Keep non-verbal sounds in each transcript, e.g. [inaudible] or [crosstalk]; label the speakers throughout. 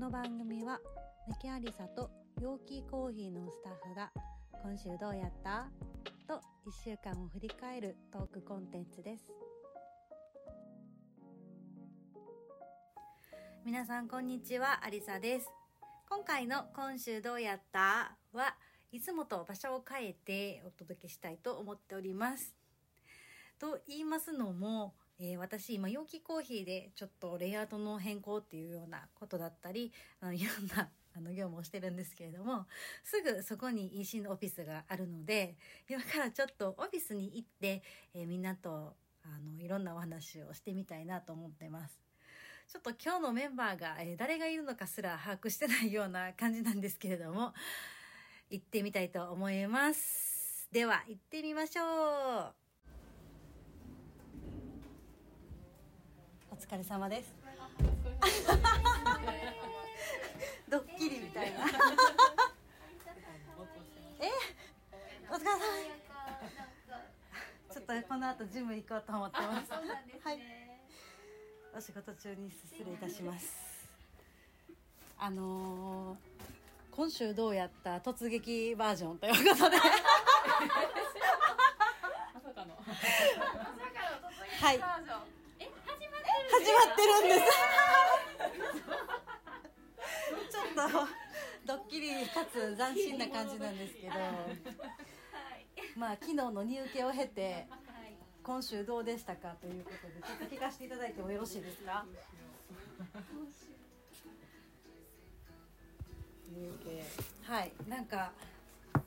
Speaker 1: の番組はメキアリサと陽気コーヒーのスタッフが今週どうやったと1週間を振り返るトークコンテンツです。皆さんこんにちはアリサです。今回の今週どうやったはいつもと場所を変えてお届けしたいと思っております。と言いますのもえー、私今陽気コーヒーでちょっとレイアウトの変更っていうようなことだったりあの [laughs] いろんなあの業務をしてるんですけれどもすぐそこに EC のオフィスがあるので今からちょっとオフィスに行って、えー、みんなとあのいろんなお話をしてみたいなと思ってます。ちょっと今日のメンバーが、えー、誰がいるのかすら把握してないような感じなんですけれども行ってみたいと思います。では行ってみましょう疲れ様です。[laughs] ドッキリみたいな。え、お疲れ様。ちょっとこの後ジム行こうと思ってます。はい。お仕事中に失礼いたします。あのー、今週どうやった突撃バージョンということで。はい始まってるんです。[laughs] ちょっとドッキリかつ斬新な感じなんですけど、まあ昨日の入受けを経て、今週どうでしたかということでちょっと聞かせていただいてもよろしいですか？入受けはいなんか可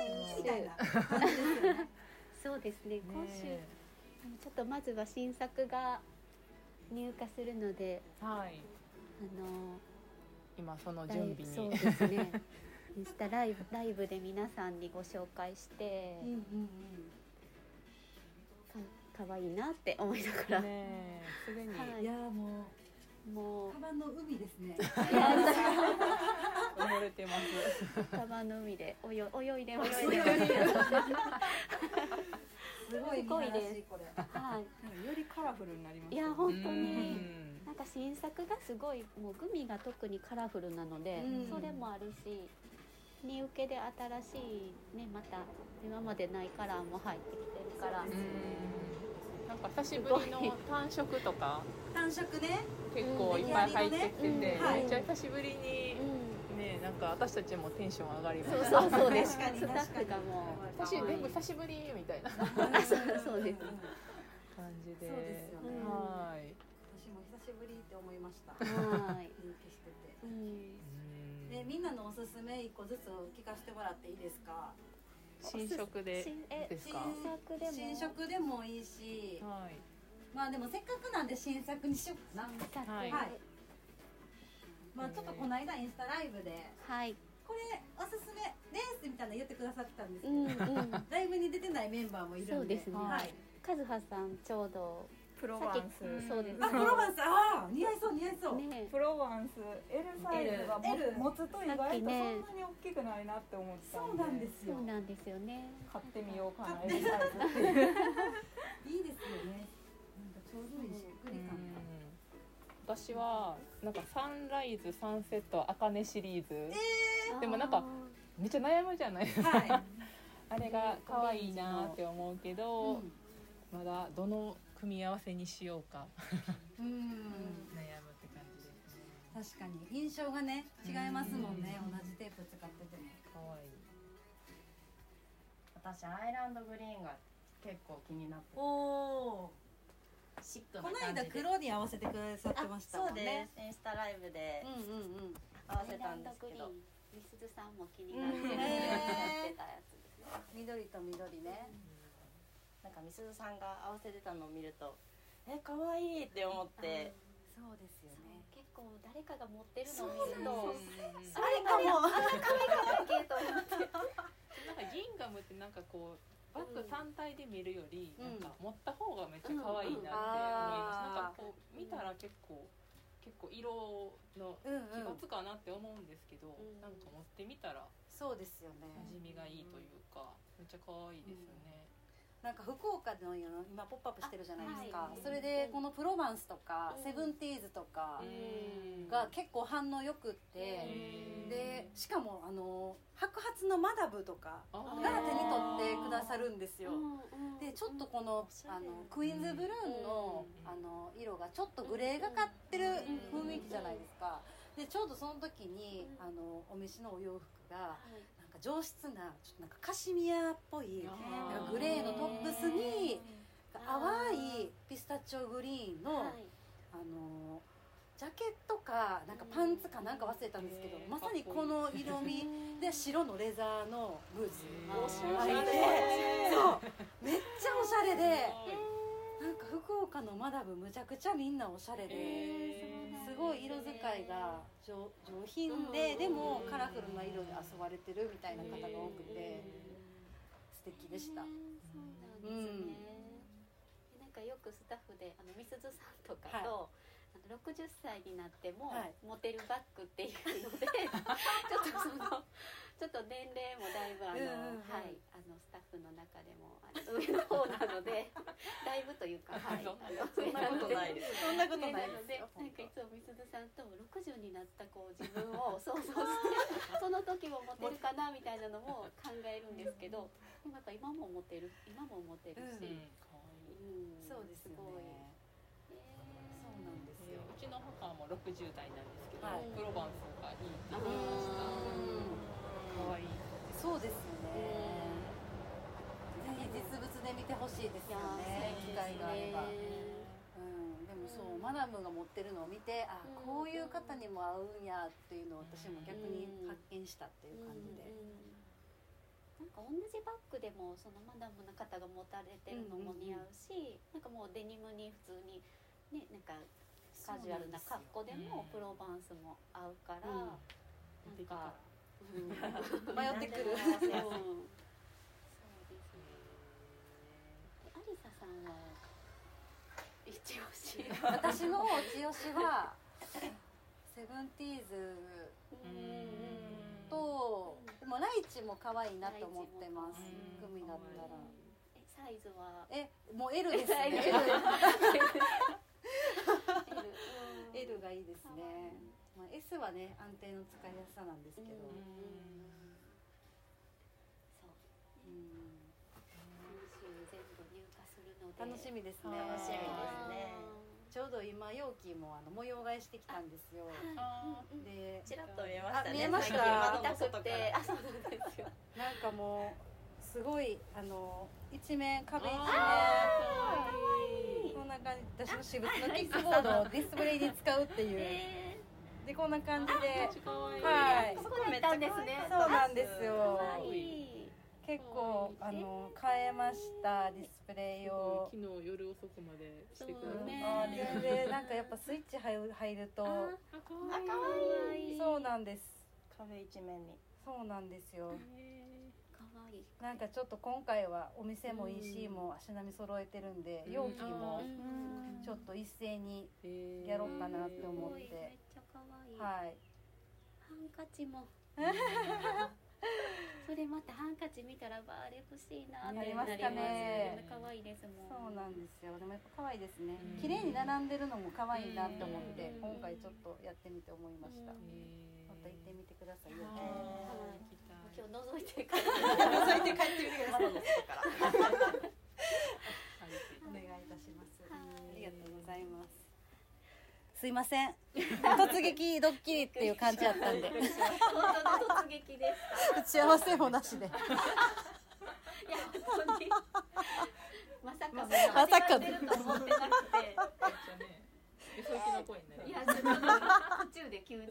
Speaker 1: 愛いみたいな。
Speaker 2: そうですね。今週ちょっとまずは新作が入荷するので、
Speaker 3: はい、
Speaker 2: あの
Speaker 3: 今その準備に。
Speaker 2: そうですね。インスタライブライブで皆さんにご紹介して、うんうんうん、かかわいいなって思いながら、
Speaker 3: ね、すでに、
Speaker 1: はい、いやもうもうカバンの海ですね。
Speaker 3: 埋もれてます。
Speaker 2: カバンの海で泳泳いで
Speaker 1: ます。すごいすごいです。これ。
Speaker 3: はい。よりカラフルになります、
Speaker 2: ね。いや本当に。なんか新作がすごいもうグミが特にカラフルなので、それもあるし。に受けで新しいねまた今までないカラーも入ってきてるから。
Speaker 3: なんか久しぶりの単色とか
Speaker 1: 単色ね
Speaker 3: 結構いっぱい入ってきてて、めっちゃ久しぶりに、ねなんか私たちもテンション上がりま
Speaker 2: す。そうそうそう。確かにスタッフがも
Speaker 3: う私全部久しぶりみたいな。
Speaker 2: そうです。
Speaker 3: 感じで。
Speaker 1: そうですよね。はい。私も久しぶりって思いました。はい。人気してて、うん、でみんなのおすすめ一個ずつ聞かせてもらっていいですか？
Speaker 3: 新色でですか？
Speaker 1: 新作でも。新色でもいいし、はい、まあでもせっかくなんで新作にしようかな。はい、はい、まあちょっとこの間インスタライブで、はい、これおすすめですみたいな言ってくださってたんですけど、うんうん、ライブに出てないメンバーもいるんで。
Speaker 2: そうですね、はい、カズハさんちょうど
Speaker 3: プロバンス。
Speaker 2: そうです、
Speaker 1: あプロバンス。ああ似合いそう似合いそう、ね、
Speaker 3: プロバンス L サイズが持つと意外とそんなに大きくないなって思った
Speaker 1: そうなんですよ。
Speaker 2: そうなんですよね。
Speaker 3: 買ってみようかな L サイズ [laughs]
Speaker 1: いいですよね
Speaker 3: 私はなんかサンライズサンセットあかねシリーズ、えー、でもなんかめっちゃ悩むじゃないですか、はい、[laughs] あれが可愛いなって思うけど、うん、まだどの組み合わせにしようか。うん。[laughs] 悩むって感じですね。
Speaker 1: 確かに。印象がね違いますもんね。同じテープ使ってても。
Speaker 3: 可愛い。
Speaker 4: 私アイランドグリーンが結構気になって。
Speaker 1: おおシックこの間黒に合わせてくださってましたも
Speaker 4: んね。そうです。インスタライブで合わせたんですけど。
Speaker 2: みすずさんも気になってるってたやつですね。
Speaker 1: 緑と緑ね、うん
Speaker 4: なんかみすずさんが合わせてたのを見るとえ可愛いって思って。
Speaker 1: そうですよね。
Speaker 2: 結構誰かが持ってるのを見ると、
Speaker 1: あれかも。あの
Speaker 2: 髪がだけと思って。[laughs] なんか
Speaker 3: ギンガムってなんかこうバッグ単体で見るより、なんか持った方がめっちゃ可愛いなって思います。なんかこう見たら結構。結構色の奇抜かなって思うんですけど、なんか持ってみたら
Speaker 1: そうですよね。
Speaker 3: 馴染みがいいというか、めっちゃ可愛いですよね、
Speaker 1: なんか福岡の今ポップアップしてるじゃないですか、
Speaker 2: はい。
Speaker 1: それでこのプロバンスとか、
Speaker 2: うん。
Speaker 1: セブンティーズとか
Speaker 3: うん。
Speaker 1: が結構反応よくって、でしかもあの白髪のマダブとか
Speaker 3: あ
Speaker 1: が手に取ってくださるんですよ、でちょっとこのあのクイーンズブルーンの
Speaker 3: うん。
Speaker 1: あの色がちょっとグレーがかってる雰囲気じゃないですか。でちょうどその時にあのお召しのお洋服がか上質なちょっとなんかカシミヤっぽい
Speaker 3: あ
Speaker 1: なんかグレーのトップスに淡いピスタチオグリーンの
Speaker 2: はい。
Speaker 1: あのジャケットかなんかパンツかなんか忘れたんですけど
Speaker 3: うん。
Speaker 1: まさにこの色味。で白のレザーのブーツ。
Speaker 3: おしゃれ。
Speaker 1: 履いてそう。めっちゃおしゃれでなんか福岡のマダムむちゃくちゃみんなおしゃれで
Speaker 2: えー。
Speaker 1: すごい色使いが上上品ででもカラフルな色で遊ばれてるみたいな方が多くて素敵でした。
Speaker 2: そうなんですね、でなんかよくスタッフであのみすずさんとかと、あの60歳になっても、
Speaker 1: はい。
Speaker 2: モテるバッグっていうので [laughs] ちょっとそのちょっと年齢もだいぶあの、
Speaker 1: うんうんうん。
Speaker 2: はいあのスタッフの中でもあの上の方なので [laughs] だいぶというかはい。あの
Speaker 4: そんなことないです。
Speaker 1: そんなことないですよ
Speaker 2: でなんかいつもみすずさんと60になったこう自分を想像して [laughs] その時もモテるかなみたいなのも考えるんですけどでもやっぱ今もモテる今もモテるし、
Speaker 1: うん。
Speaker 2: うん
Speaker 1: そうですよ
Speaker 2: ごい。
Speaker 1: ね
Speaker 2: え
Speaker 1: そうなんですよ。
Speaker 3: うちの母も60代なんですけど、
Speaker 1: はい。
Speaker 3: プロバンスがいいって言
Speaker 2: ー
Speaker 3: ってました。
Speaker 1: うん。
Speaker 3: 可愛い。
Speaker 1: そうですよね実物で見てほしいですよね。機会があれば、うん、でもそうマダムが持ってるのを見てあ
Speaker 2: うん。
Speaker 1: こういう方にも合うんやっていうのを私も逆に発見したっていう感じで、
Speaker 2: なんか同じバッグでもそのマダムの方が持たれてるのも似合うし、なんかもうデニムに普通にねなんかカジュアルな格好でもプロバンスも合うから、
Speaker 1: うん。
Speaker 2: なんか、うん、[laughs]
Speaker 1: 迷ってくる
Speaker 2: うんそうですねアリサさんは一押し。
Speaker 1: 私の一押しはセブンティーズ
Speaker 2: うん。
Speaker 1: とでもライチも可愛いなと思ってます。
Speaker 3: うん。
Speaker 1: グミだったら。
Speaker 2: えサイズは？
Speaker 1: えもう L ですね。[laughs]
Speaker 2: L
Speaker 1: L,
Speaker 2: L
Speaker 1: がいいですね、まあ、S はね安定の使いやすさなんですけど、
Speaker 2: うん。そう。
Speaker 1: うん
Speaker 2: ので
Speaker 1: 楽しみですね。
Speaker 4: 楽しみですね。
Speaker 1: ちょうど今容器もあの模様替えしてきたんですよ。で
Speaker 4: ちらっと見えましたね。
Speaker 1: あ見えました？
Speaker 2: 見たく。てあそうなんですよ。[laughs]
Speaker 1: なんかもうすごいあの一面壁一面。こんな感じ私の私物のキックボードをディスプレイに使うっていう。
Speaker 2: え
Speaker 1: でこんな感じで。はい。
Speaker 2: そこで行ったんですね
Speaker 1: そうなんです
Speaker 2: ー
Speaker 1: よ。
Speaker 2: 可愛い
Speaker 1: 結構あの変えましたディスプレイを。
Speaker 3: 昨日夜遅くまでしてくださ
Speaker 2: そうね。
Speaker 1: あー全然なんかやっぱスイッチ入る入ると。
Speaker 2: あ
Speaker 3: あ
Speaker 2: あ
Speaker 3: 可
Speaker 2: 可愛い。
Speaker 1: そうなんです。
Speaker 4: 壁一面に。
Speaker 1: そうなんですよ。
Speaker 2: 可愛い
Speaker 1: なんかちょっと今回はお店も EC も足並み揃えてるんで
Speaker 3: うん。
Speaker 1: 容器も
Speaker 2: うん
Speaker 1: ちょっと一斉にやろうかなって思って。
Speaker 2: めっちゃ可愛い。
Speaker 1: はい。
Speaker 2: ハンカチも [laughs] [laughs] それまたハンカチ見たらバーレ欲しいなってなります
Speaker 1: かね。
Speaker 2: 可愛いですもん。
Speaker 1: そうなんですよ。でもやっぱ可愛いですね。
Speaker 3: うん。
Speaker 1: 綺麗に並んでるのも可愛いなって思って
Speaker 2: うん。
Speaker 1: 今回ちょっとやってみて思いました。
Speaker 2: うん
Speaker 1: また行ってみてくださいよ。
Speaker 2: 今日覗いてから
Speaker 1: 覗いて帰ってみてくださ [laughs] い。お願いいたします。
Speaker 2: はい。
Speaker 1: ありがとうございます。すいません突撃ドッキリっていう感じやったんで。
Speaker 2: 本当の突撃で
Speaker 1: 打ち合わせもなしで。
Speaker 2: いや本当に。まさか
Speaker 1: まさか
Speaker 2: 間違ってると思ってなくて途中で急に。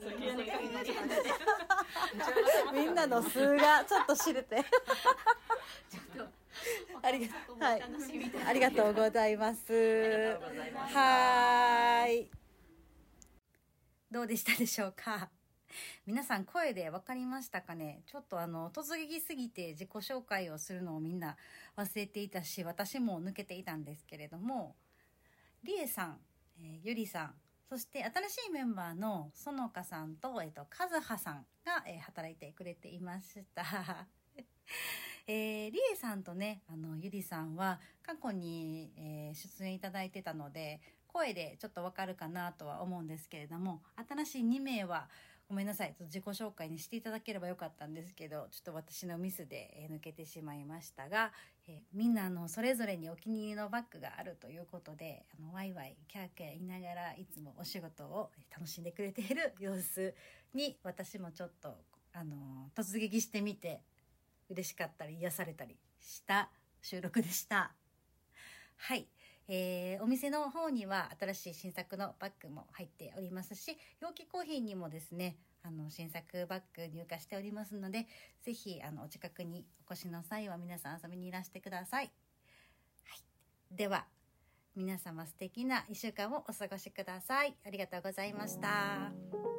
Speaker 1: みんなの数がちょっと知れて。
Speaker 2: ちょっと
Speaker 1: ありが
Speaker 2: お楽しみだ
Speaker 1: ありがとうございます。
Speaker 4: ありがとうございます。
Speaker 1: はーいどうでしたでしょうか？[laughs] 皆さん声で分かりましたかね？ちょっとあの突撃すぎて自己紹介をするのをみんな忘れていたし私も抜けていたんですけれどもりえさん、えーゆりさんそして新しいメンバーの園香さんと、えっと、和葉さんが、えー働いてくれていました。[laughs] えー、りえさんとね、あの、ゆりさんは過去に、えー、出演いただいてたので、声でちょっとわかるかなとは思うんですけれども、新しい2名は、ごめんなさい。自己紹介にしていただければよかったんですけど、ちょっと私のミスで抜けてしまいましたが、えー、みんなのそれぞれにお気に入りのバッグがあるということで、あの、ワイワイ、キャーキャー言いながらいつもお仕事を楽しんでくれている様子に、私もちょっと、あの、突撃してみて、嬉しかったり癒されたりした収録でした。はい。えー、お店の方には新しい新作のバッグも入っておりますし、容器コーヒーにもですね、あの、新作バッグ入荷しておりますので、ぜひ、あの、お近くにお越しの際は皆さん遊びにいらしてください。はい。では、皆様素敵な一週間をお過ごしください。ありがとうございました。